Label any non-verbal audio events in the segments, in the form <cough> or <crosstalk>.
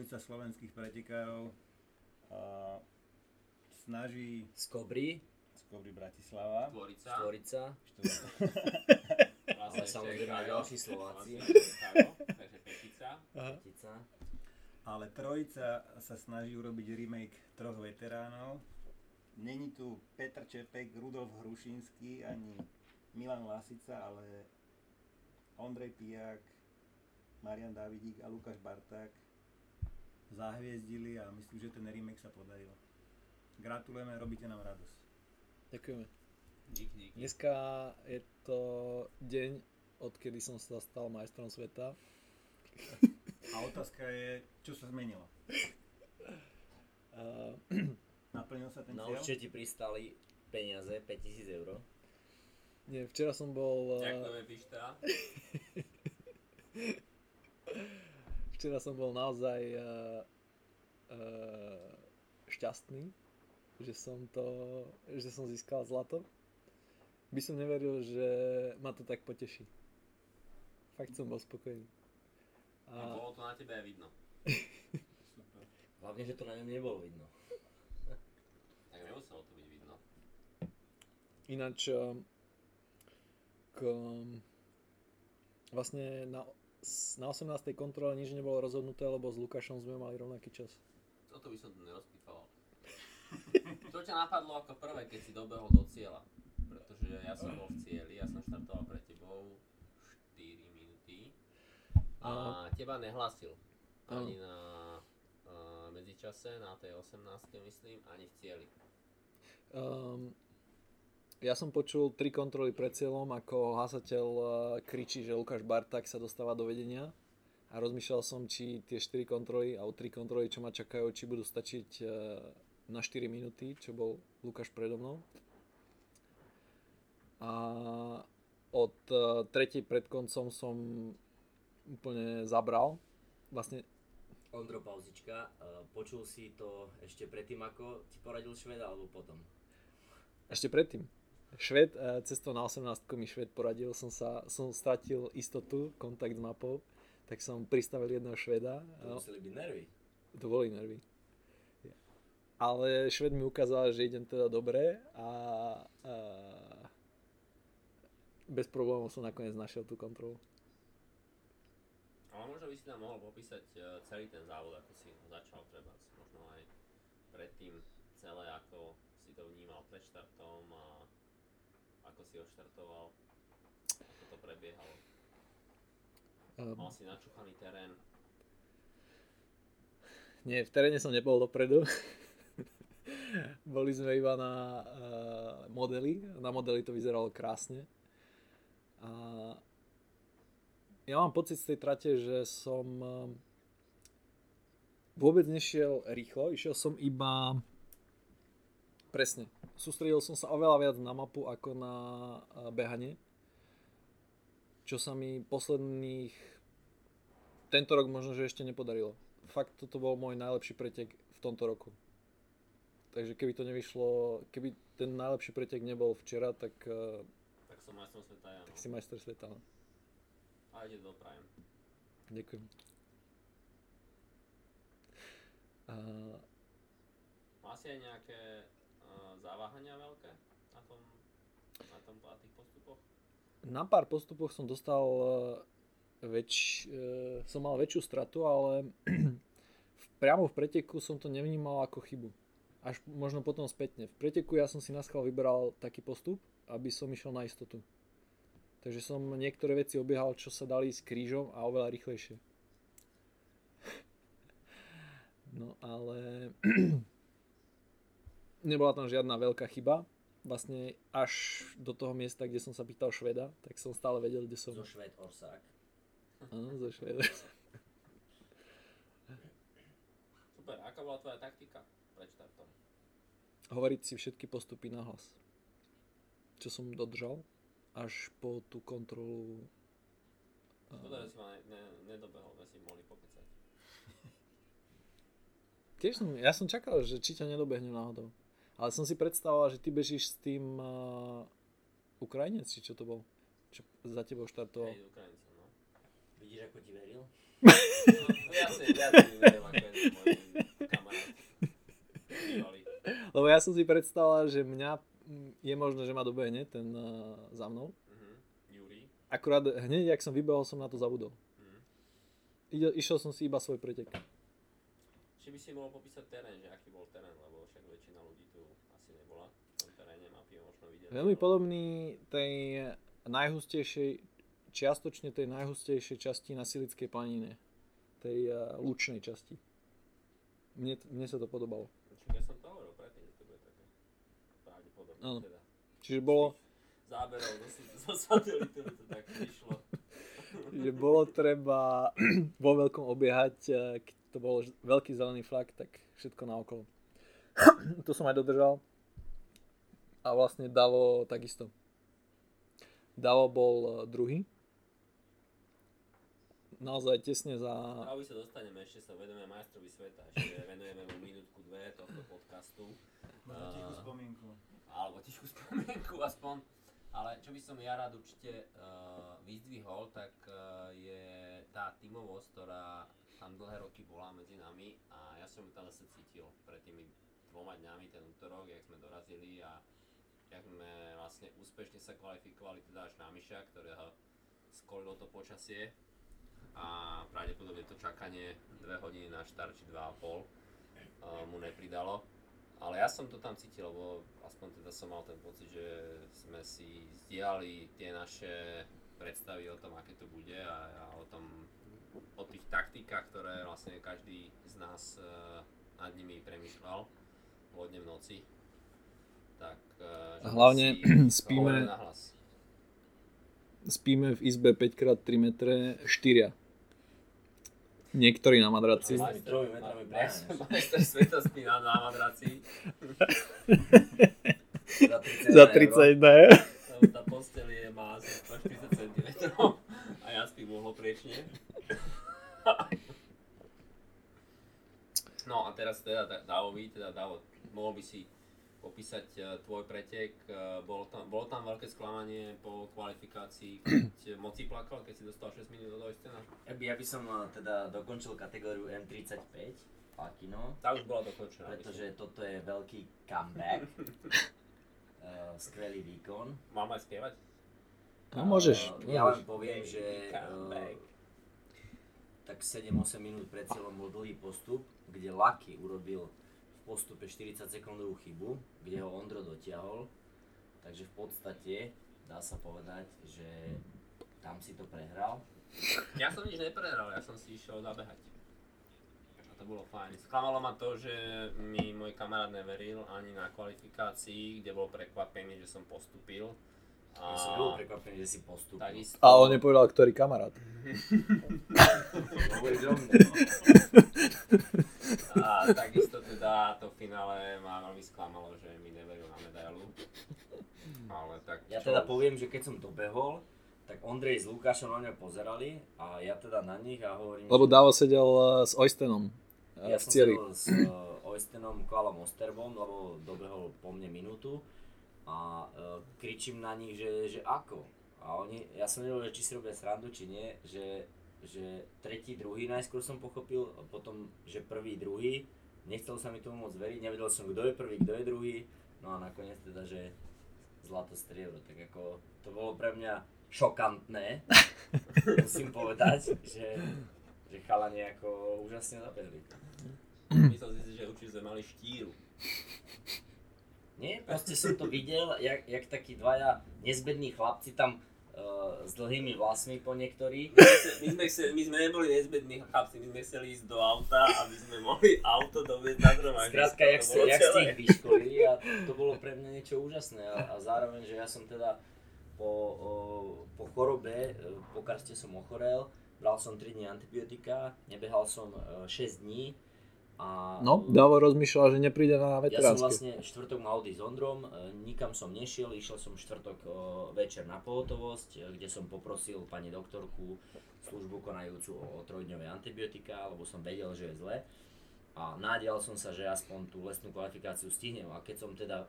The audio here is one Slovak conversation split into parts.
trojica slovenských pretekárov snaží Z Kobry, z Kobry Bratislava. Tvorica. Stvorica, Vlastne ale samozrejme aj ďalší Slováci. Takže Petica. Tica. Ale trojica sa snaží urobiť remake troch veteránov. Není tu Petr Čepek, Rudolf Hrušinský ani Milan Lasica, ale Ondrej Pijak, Marian Davidík a Lukáš Barták zahviezdili a myslím, že ten remake sa podaril. Gratulujeme, robíte nám radosť. Ďakujeme. Dík, dík. Dneska je to deň, odkedy som sa stal majstrom sveta. A otázka je, čo sa zmenilo? Uh, <clears throat> Naplnil sa ten No cieľ? určite ti pristali peniaze, 5000 eur. nie, včera som bol... Uh, Ďakujeme, Pišta. <laughs> včera som bol naozaj uh, uh, šťastný, že som to, že som získal zlato. By som neveril, že ma to tak poteší. Fakt som bol spokojný. A A bolo to na tebe aj vidno. <laughs> Super. Hlavne, že to na ňom nebolo vidno. <laughs> Tak nemuselo to byť vidno. ináč uh, k, vlastne na, na 18. kontrole nič nebolo rozhodnuté, lebo s Lukášom sme mali rovnaký čas. Toto by som tu nerozpýtoval. <laughs> Čo ťa napadlo ako prvé, keď si dobehol do cieľa? Pretože ja som bol v cieli, ja som štartoval pre tebou 4 minúty a teba nehlasil. Ani na uh, medzičase, na tej 18. myslím, ani v cieli. Um, ja som počul tri kontroly pred cieľom, ako hasateľ uh, kričí, že Lukáš Barták sa dostáva do vedenia a rozmýšľal som, či tie 4 kontroly alebo 3 kontroly, čo ma čakajú, či budú stačiť uh, na 4 minúty, čo bol Lukáš predo mnou. A od uh, tretej pred koncom som úplne zabral. Vlastne Ondro Pauzička, počul si to ešte predtým, ako ti poradil Šved, alebo potom? Ešte predtým. Šved, eh, cestou na 18 mi Šved poradil, som sa, som stratil istotu, kontakt s mapou, tak som pristavil jedného Šveda. To museli byť nervy. To boli nervy. Ale Šved mi ukázal, že idem teda dobre a, a bez problémov som nakoniec našiel tú kontrolu. Ale možno by si nám mohol popísať eh, celý ten závod, ako si začal treba, možno aj predtým celé, ako si to vnímal pred štartom a ako si ho štartoval, ako to prebiehalo. Um, Mal si načúchaný terén, Nie, v teréne som nebol dopredu. <laughs> Boli sme iba na uh, modely. Na modely to vyzeralo krásne. A ja mám pocit z tej trate, že som uh, vôbec nešiel rýchlo. Išiel som iba presne. Sústredil som sa oveľa viac na mapu ako na uh, behanie. Čo sa mi posledných tento rok možno, že ešte nepodarilo. Fakt toto bol môj najlepší pretek v tomto roku. Takže keby to nevyšlo, keby ten najlepší pretek nebol včera, tak, uh, tak som majstrom sveta ja. tak No. si majster sveta. no. A ide do Prime. Ďakujem. A, Má si aj nejaké zaváhania veľké na tom, na tom na tých postupoch? na pár postupoch som dostal uh, väč, uh, som mal väčšiu stratu, ale <clears throat> priamo v preteku som to nevnímal ako chybu. Až možno potom spätne. V preteku ja som si na schvál vybral taký postup, aby som išiel na istotu. Takže som niektoré veci obiehal, čo sa dali s krížom a oveľa rýchlejšie. <laughs> No ale <clears throat> nebola tam žiadna veľká chyba. Vlastne až do toho miesta, kde som sa pýtal Šveda, tak som stále vedel, kde som. Zo Šved Orsák. Áno, zo Šveda. <laughs> Super, aká bola tvoja taktika pred štartom? Hovoriť si všetky postupy nahlas. Čo som dodržal až po tú kontrolu. Škoda, že si ma ne, ne, nedobehol, sme si mohli pokecať. tiež som, ja som čakal, že či ťa nedobehne náhodou. Ale som si predstavoval, že ty bežíš s tým uh, Ukrajinec, či čo to bol? Čo za tebou štartoval. Hej, Ukrajinca, no. Vidíš, ako ti veril? <laughs> no viac, viac mi veril ako jeden môj kamarát. Lebo ja som si predstavoval, že mňa mm, je možné, že ma dobehne ten uh, za mnou. Juri. Akurát hneď, jak som vybehol, som na to zabudol. Mhm. Ide, išiel som si iba svoj pretek. Či by si mohol popísať terén, že aký bol terén, lebo však väčšina ľudí tu asi nebola v tom teréne, mapy možno videli. Veľmi podobný tej najhustejšej, čiastočne tej najhustejšej časti na Silickej planine. Tej uh, lučnej časti. Mne, mne sa to podobalo. Však ja som to hovoril predtým, že to bude také pravdepodobné Áno. teda. Čiže bolo, Záberov zo, satelitu to tak vyšlo. že bolo treba <clears throat> vo veľkom obiehať, eh, keď to bol veľký zelený flak, tak všetko naokolo. <clears throat> to som aj dodržal. A vlastne Davo takisto. Davo bol eh, druhý. Naozaj tesne za... A už sa dostaneme, ešte sa venujeme majstrovi sveta, ešte venujeme mu minútku, dve tohto podcastu. Možno tichú Eh, spomienku. alebo tichú spomienku aspoň. Ale čo by som ja rád určite uh, vyzdvihol, tak uh, je tá tímovosť, ktorá tam dlhé roky bola medzi nami a ja som ju tam zase cítil pred tými dvoma dňami, ten útorok, jak sme dorazili a jak sme vlastne úspešne sa kvalifikovali teda až na Myša, ktorého skolilo to počasie a pravdepodobne to čakanie 2 hodiny na štart či 2,5 uh, mu nepridalo. Ale ja som to tam cítil, lebo aspoň teda som mal ten pocit, že sme si zdieľali tie naše predstavy o tom, aké to bude a, a o tom, o tých taktikách, ktoré vlastne každý z nás uh, nad nimi premyšľal vodne v noci. A hlavne <clears throat> spíme-. Spíme v izbe 5x3 metre 4. Niektorí na madraci. Metrami Majster- sveta spí na, na madraci. <laughs> Za 30, Za eur. 30 eur. Lebo tá postel je, má asi 140 cm a ja spím uhlopriečne. No a teraz teda Da- Davovi, teda Davo, mohol by si opísať eh, tvoj pretek. Eh, Bolo tam, bolo tam veľké sklamanie po kvalifikácii, <clears throat> keď moci plakal, keď si dostal 6 minút od Oistena. Ja by, ja by som eh, teda dokončil kategóriu M35 Pakino, Tá už bola dokončená. pretože toto je veľký comeback. <laughs> Eh, skvelý výkon. myslím. Mám aj spievať? No môžeš. Eh, Ja len poviem, že eh, tak 7-8 minút pred cieľom bol dlhý postup, kde Lucky urobil postupe 40 sekundovú chybu, kde ho Ondro dotiahol. Takže v podstate dá sa povedať, že tam si to prehral. Ja som nič neprehral, ja som si išiel zabehať. A to bolo fajn. Sklamalo ma to, že mi môj kamarát neveril ani na kvalifikácii, kde bol prekvapený, že som postupil. Ja som bol prekvapený, že si postupil. takisto, A on nepovedal, ktorý kamarát. Hovoríš o mne, no. <laughs> a takisto teda to finále ma veľmi sklamalo, že mi neveril na medailu. Ale tak Ja čo teda už. poviem, že keď som dobehol, tak Ondrej s Lukášom na mňa pozerali a ja teda na nich a hovorím, Lebo že Davo sedel eh, s Oystenom eh, ja v som cieli. sedel s uh, Oystenom Kvalom Osterbom, lebo dobehol po mne minútu a uh, kričím na nich, že, že ako. A oni, ja som nevedel, že či si robia srandu, či nie, že, že tretí, druhý najskôr som pochopil, a potom, že prvý, druhý. Nechcel sa mi tomu moc veriť, nevedel som, kto je prvý, kto je druhý. No a nakoniec teda, že zlato striebro, tak ako to bolo pre mňa šokantné, <laughs> musím povedať, že, že chalani ako úžasne zabehli. Myslel si si, že určite sme mali štíru. Nie, proste som to videl, jak, jak takí dvaja nezbední chlapci tam uh, s dlhými vlasmi po niektorí. My sme, chceli, my sme neboli nezbední chlapci, my sme chceli ísť do auta, aby sme mohli auto doviezť na zhromaždisko. Skrátka, jak, bolo jak ste ich vyškolili a to bolo pre mňa niečo úžasné a, a zároveň, že ja som teda po, o, po chorobe, e, po karste som ochorel, bral som 3 dní antibiotika, nebehal som e, 6 dní a No, Davo rozmýšľal, že nepríde na Ja som veteránske. vlastne štvrtok mal odísť s Ondrom, e, nikam som nešiel, išiel som štvrtok e, večer na pohotovosť, e, kde som poprosil pani doktorku službu konajúcu o, trojdňové antibiotika, lebo som vedel, že je zle. A nádejal som sa, že aspoň tú lesnú kvalifikáciu stihnem. A keď som teda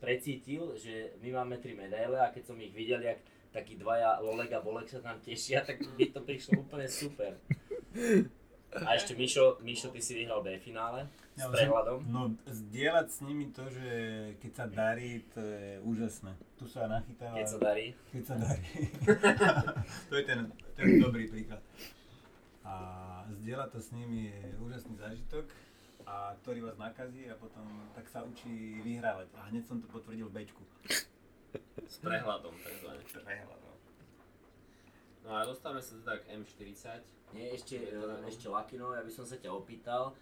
precítil, že my máme tri medaile a keď som ich videl, jak takí dvaja Loleg a Bolek sa tam tešia, tak mi to prišlo úplne super. <laughs> A ešte Mišo, Mišo, ty si vyhral B finále s Ja, prehľadom. No, zdieľať s nimi to, že keď sa darí, to je úžasné. Tu sa nachytáva, Keď sa darí. keď sa darí. <laughs> to je ten, ten dobrý príklad. A zdieľať to s nimi je úžasný zážitok, a ktorý vás nakazí a potom tak sa učí vyhrávať. A hneď som to potvrdil v Bčku. S prehľadom takzvané. Prehľad, no. No a dostávame sa teda k M40. Nie, ešte, e, tak, no. ešte Lakino, ja by som sa ťa opýtal,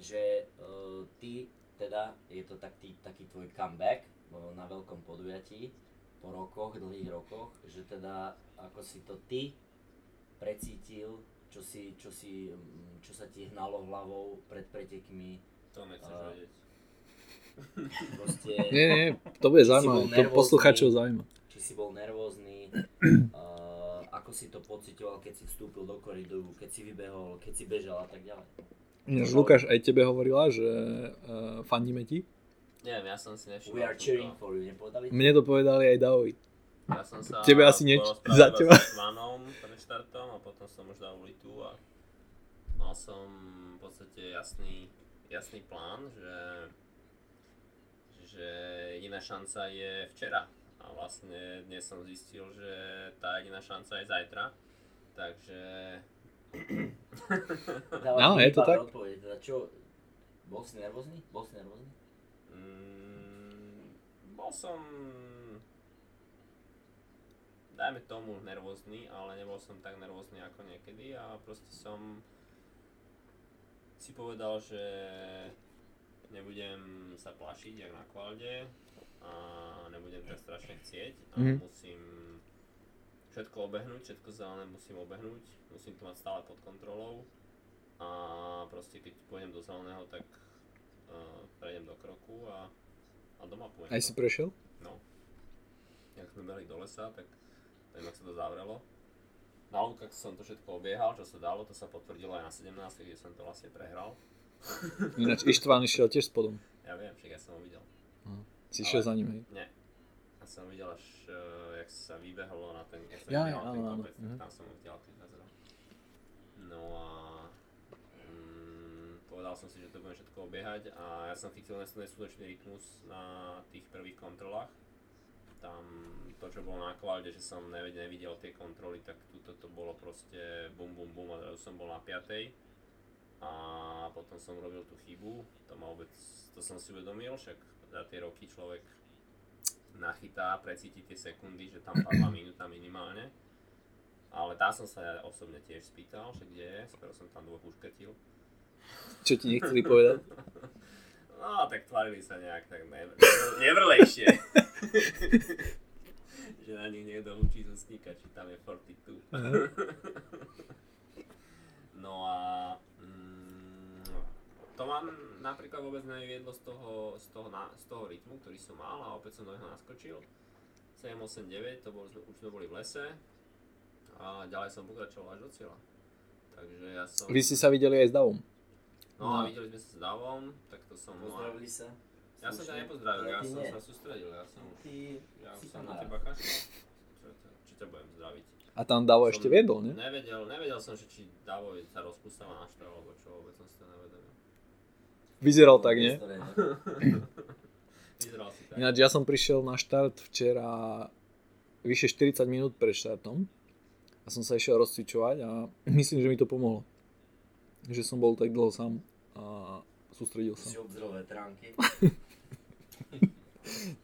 že uh, ty, teda, je to taký, taký tvoj comeback uh, na veľkom podujatí po rokoch, dlhých rokoch, že teda ako si to ty precítil, čo si, čo si, mm, čo sa ti hnalo hlavou pred pretekmi, To nechceš A- vedieť. proste, Nie, nie, to bude <laughs> zaujímavé. To posluchačov zaujíma. či si bol nervózny, uh, <clears throat> ako si to pocitoval, keď si vstúpil do koridoru, keď si vybehol, keď si bežal a tak ďalej. Lukáš aj tebe hovorila, že uh, fandíme ti. Neviem, ja som si nevšimol. We are cheering for you, nepovedali? Mne to povedali aj Davovi. Ja som sa Tebe asi nieč- za teba. s Vanom pred štartom a potom som už dal ulitu a mal som v podstate jasný, jasný plán, že, že jediná šanca je včera. A vlastne dnes som zistil, že tá jediná šanca je zajtra. Takže Áno, je to tak. Odpoveď, teda čo, bol si nervózny? Bol si nervózny? Mm, bol som, dajme tomu, nervózny, ale nebol som tak nervózny ako niekedy a proste som si povedal, že nebudem sa plašiť, jak na kvalde a nebudem tak strašne chcieť a Mhm. musím všetko obehnúť, všetko zelené musím obehnúť, musím to mať stále pod kontrolou a proste keď pôjdem do zeleného, tak uh, prejdem do kroku a, a doma pôjdem. Aj si prešiel? No. Jak sme behli do lesa, tak neviem, ak sa to zavrelo. Na lúkach som to všetko obiehal, čo sa dalo, to sa potvrdilo aj na 17, kde som to vlastne prehral. Ináč Ištván išiel tiež spodom. Ja viem, však ja som ho videl. Si išiel Ale- za ním, hej? Nie. Ja som videl až, uh, jak sa vybehlo na ten, jak sa Ja, na ten áno, áno, kopec, tak mhm. tam som videl, keď nazeral. No a mm, povedal som si, že to budem všetko obiehať a ja som chytil neskutočný rytmus na tých prvých kontrolách. Tam to, čo bolo na kvalde, že som nevidel, nevidel tie kontroly, tak tuto to bolo proste bum bum bum a zrazu som bol na piatej a potom som robil tú chybu, to ma vôbec, to som si uvedomil, však za tie roky človek nachytá, precíti tie sekundy, že tam padla minúta minimálne. Ale tá som sa ja osobne tiež spýtal, že kde je, skoro som tam dvoch uškrtil. Čo ti nechceli povedať? <laughs> No, tak tvarili sa nejak tak nevr- nevrlejšie. <laughs> že na nich niekto učí zo sníka, či tam je 42. Aha. <laughs> no a to ma napríklad vôbec neviedlo z toho, z toho, na, z toho rytmu, ktorý som mal a opäť som do neho naskočil. 7, 8, 9, to bol, už sme boli v lese a ďalej som pokračoval až do cieľa. Takže ja som... Vy ste sa videli aj s Davom. No a videli sme sa s Davom, tak to som... Pozdravili sa. Ja som ťa nepozdravil, ja som nie. sa sústredil, ja som, Ty ja si som na teba kašľal. Čo, ťa, čo ťa budem zdraviť? A tam Davo ešte Som viedol, ne? Nevedel, nevedel som, že či Davo sa rozpústava na štav, alebo čo, vôbec som si to nevedomil. Vyzeral tak, nie? <coughs> Vyzeral si tak. Ináč ja som prišiel na štart včera vyše 40 minút pred štartom a som sa išiel rozcvičovať a <clears throat> myslím, že mi to pomohlo. Že som bol tak dlho sám a sústredil Si sa. obzrel veteránky. <laughs>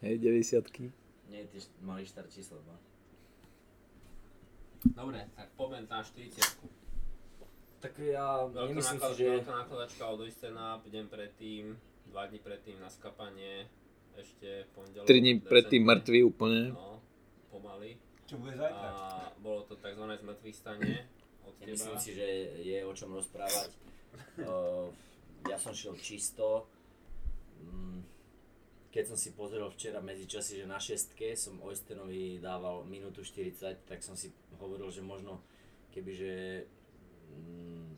Hej, 90 Nie, ty malý štart číslo 2. Dobre, tak poďme na 40. Tak ja Veľká, nemyslím si, náklad, že... veľká nákladačka od Oystenap, deň predtým, 2 dní predtým na skapanie, ešte pondelok. 3 dní predtým mŕtvy úplne. No, pomaly. Čo bude A zajtra? bolo to tzv. zmrtvý stane od teba. Myslím si, že je o čom rozprávať. <laughs> Uh, ja som šiel čisto. Mm, Keď som si pozrel včera medzi časy, že na šestke som Oystenovi dával minútu 40, tak som si hovoril, že možno kebyže mm,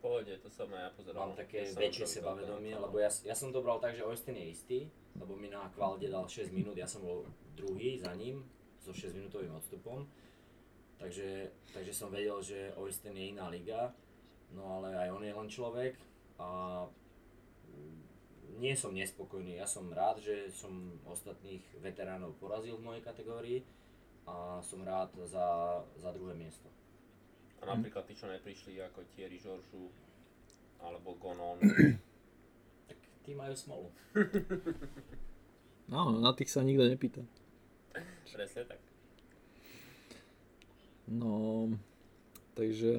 pohode, to som aj ja pozeral. Mám také som väčšie sebavedomie, lebo ja, ja som to bral tak, že Oysten je istý, lebo mi na kvalde dal 6 minút, ja som bol druhý za ním, so 6 minútovým odstupom. Takže, takže som vedel, že Oysten je iná liga, no ale aj on je len človek a nie som nespokojný, ja som rád, že som ostatných veteránov porazil v mojej kategórii a som rád za, za druhé miesto. A napríklad tí, čo neprišli ako Thierry Georgiou alebo Gonon, <clears throat> Tak tí majú smolu. Áno, na tých sa nikto nepýta. presne tak. No, takže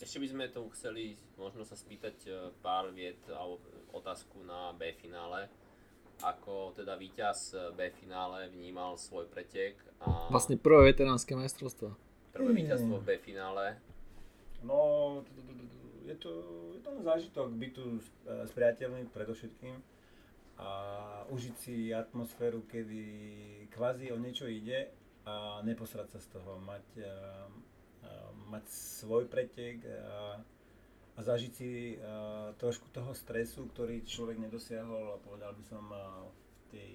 Ešte by sme tu chceli možno sa spýtať e, pár viet alebo otázku na B finále. Ako teda víťaz B finále vnímal svoj pretek a vlastne prvé veteránske majstrovstvá. Prvé víťazstvo v B finále. No, je to, je to len zážitok byť tu s, e, s priateľmi predovšetkým a užiť si atmosféru, kedy kvázi o niečo ide a neposrať sa z toho, mať, a, a, mať svoj pretek a, a zažiť si a, trošku toho stresu, ktorý človek nedosiahol, povedal by som, a, v tej,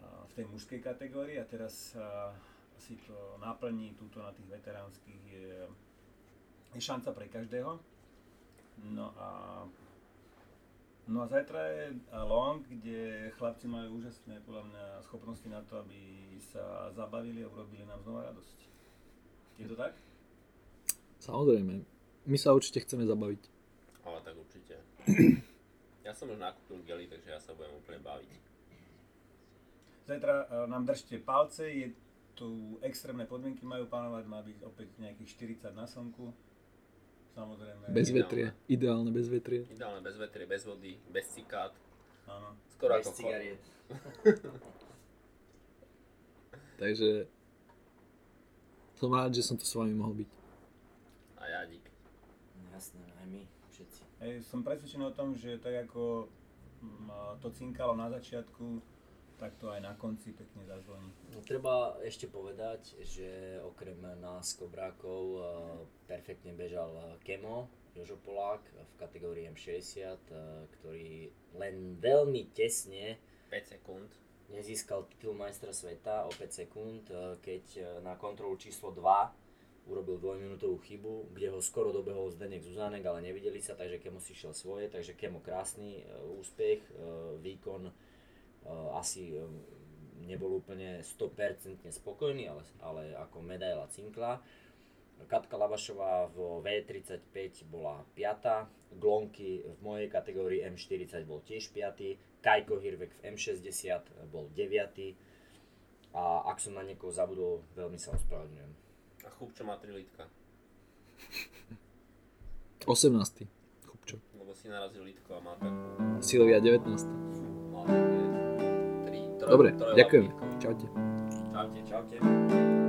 a, v tej mužskej kategórii. A teraz a, si to naplní túto na tých veteránskych je, je šanca pre každého. No a No a zajtra je long, kde chlapci majú úžasné podľa mňa schopnosti na to, aby sa zabavili a urobili nám znova radosť. Je to tak? Samozrejme, my sa určite chceme zabaviť. Ale tak určite. Ja som už nakúpil gely, takže ja sa budem úplne baviť. Zajtra e, nám držte palce, je tu extrémne podmienky majú panovať, má byť opäť nejakých 40 na slnku. Samozrejme. Bez Ideálne. vetrie, ideálne bez vetrie. Ideálne bez vetrie, bez vody, bez cikát. Áno. Skoro Bez ako cigariet. <laughs> Takže som rád, že som tu s vami mohol byť. A ja dík. Jasné, aj my, všetci. Hej, som presvedčený o tom, že tak ako mm, to cinkalo na začiatku, tak to aj na konci pekne zazvoní. No, treba ešte povedať, že okrem nás Kobrákov eh, perfektne bežal Kemo, Jožo Polák v kategórii M60, eh, ktorý len veľmi tesne 5 sekúnd. nezískal titul majstra sveta o 5 sekúnd, eh, keď na kontrolu číslo 2 urobil dvojminútovú chybu, kde ho skoro dobehol Zdenek Zuzánek, ale nevideli sa, takže Kemo si šiel svoje, takže Kemo krásny úspech, výkon asi eh, nebol úplne 100% spokojný, ale, ale ako medaila cinkla. Katka Labašová vo V35 bola 5. Glonky v mojej kategórii M40 bol tiež 5. Kajko Hirvek v M60 bol 9. A ak som na niekoho zabudol, veľmi sa ospravedlňujem. A Chupčo má 3 lítka. 18. Chupčo. Lebo si narazil lítko a má takú... Silvia 19. Má také... 3, Dobre, ďakujem. Čaute. Čaute. Čaute.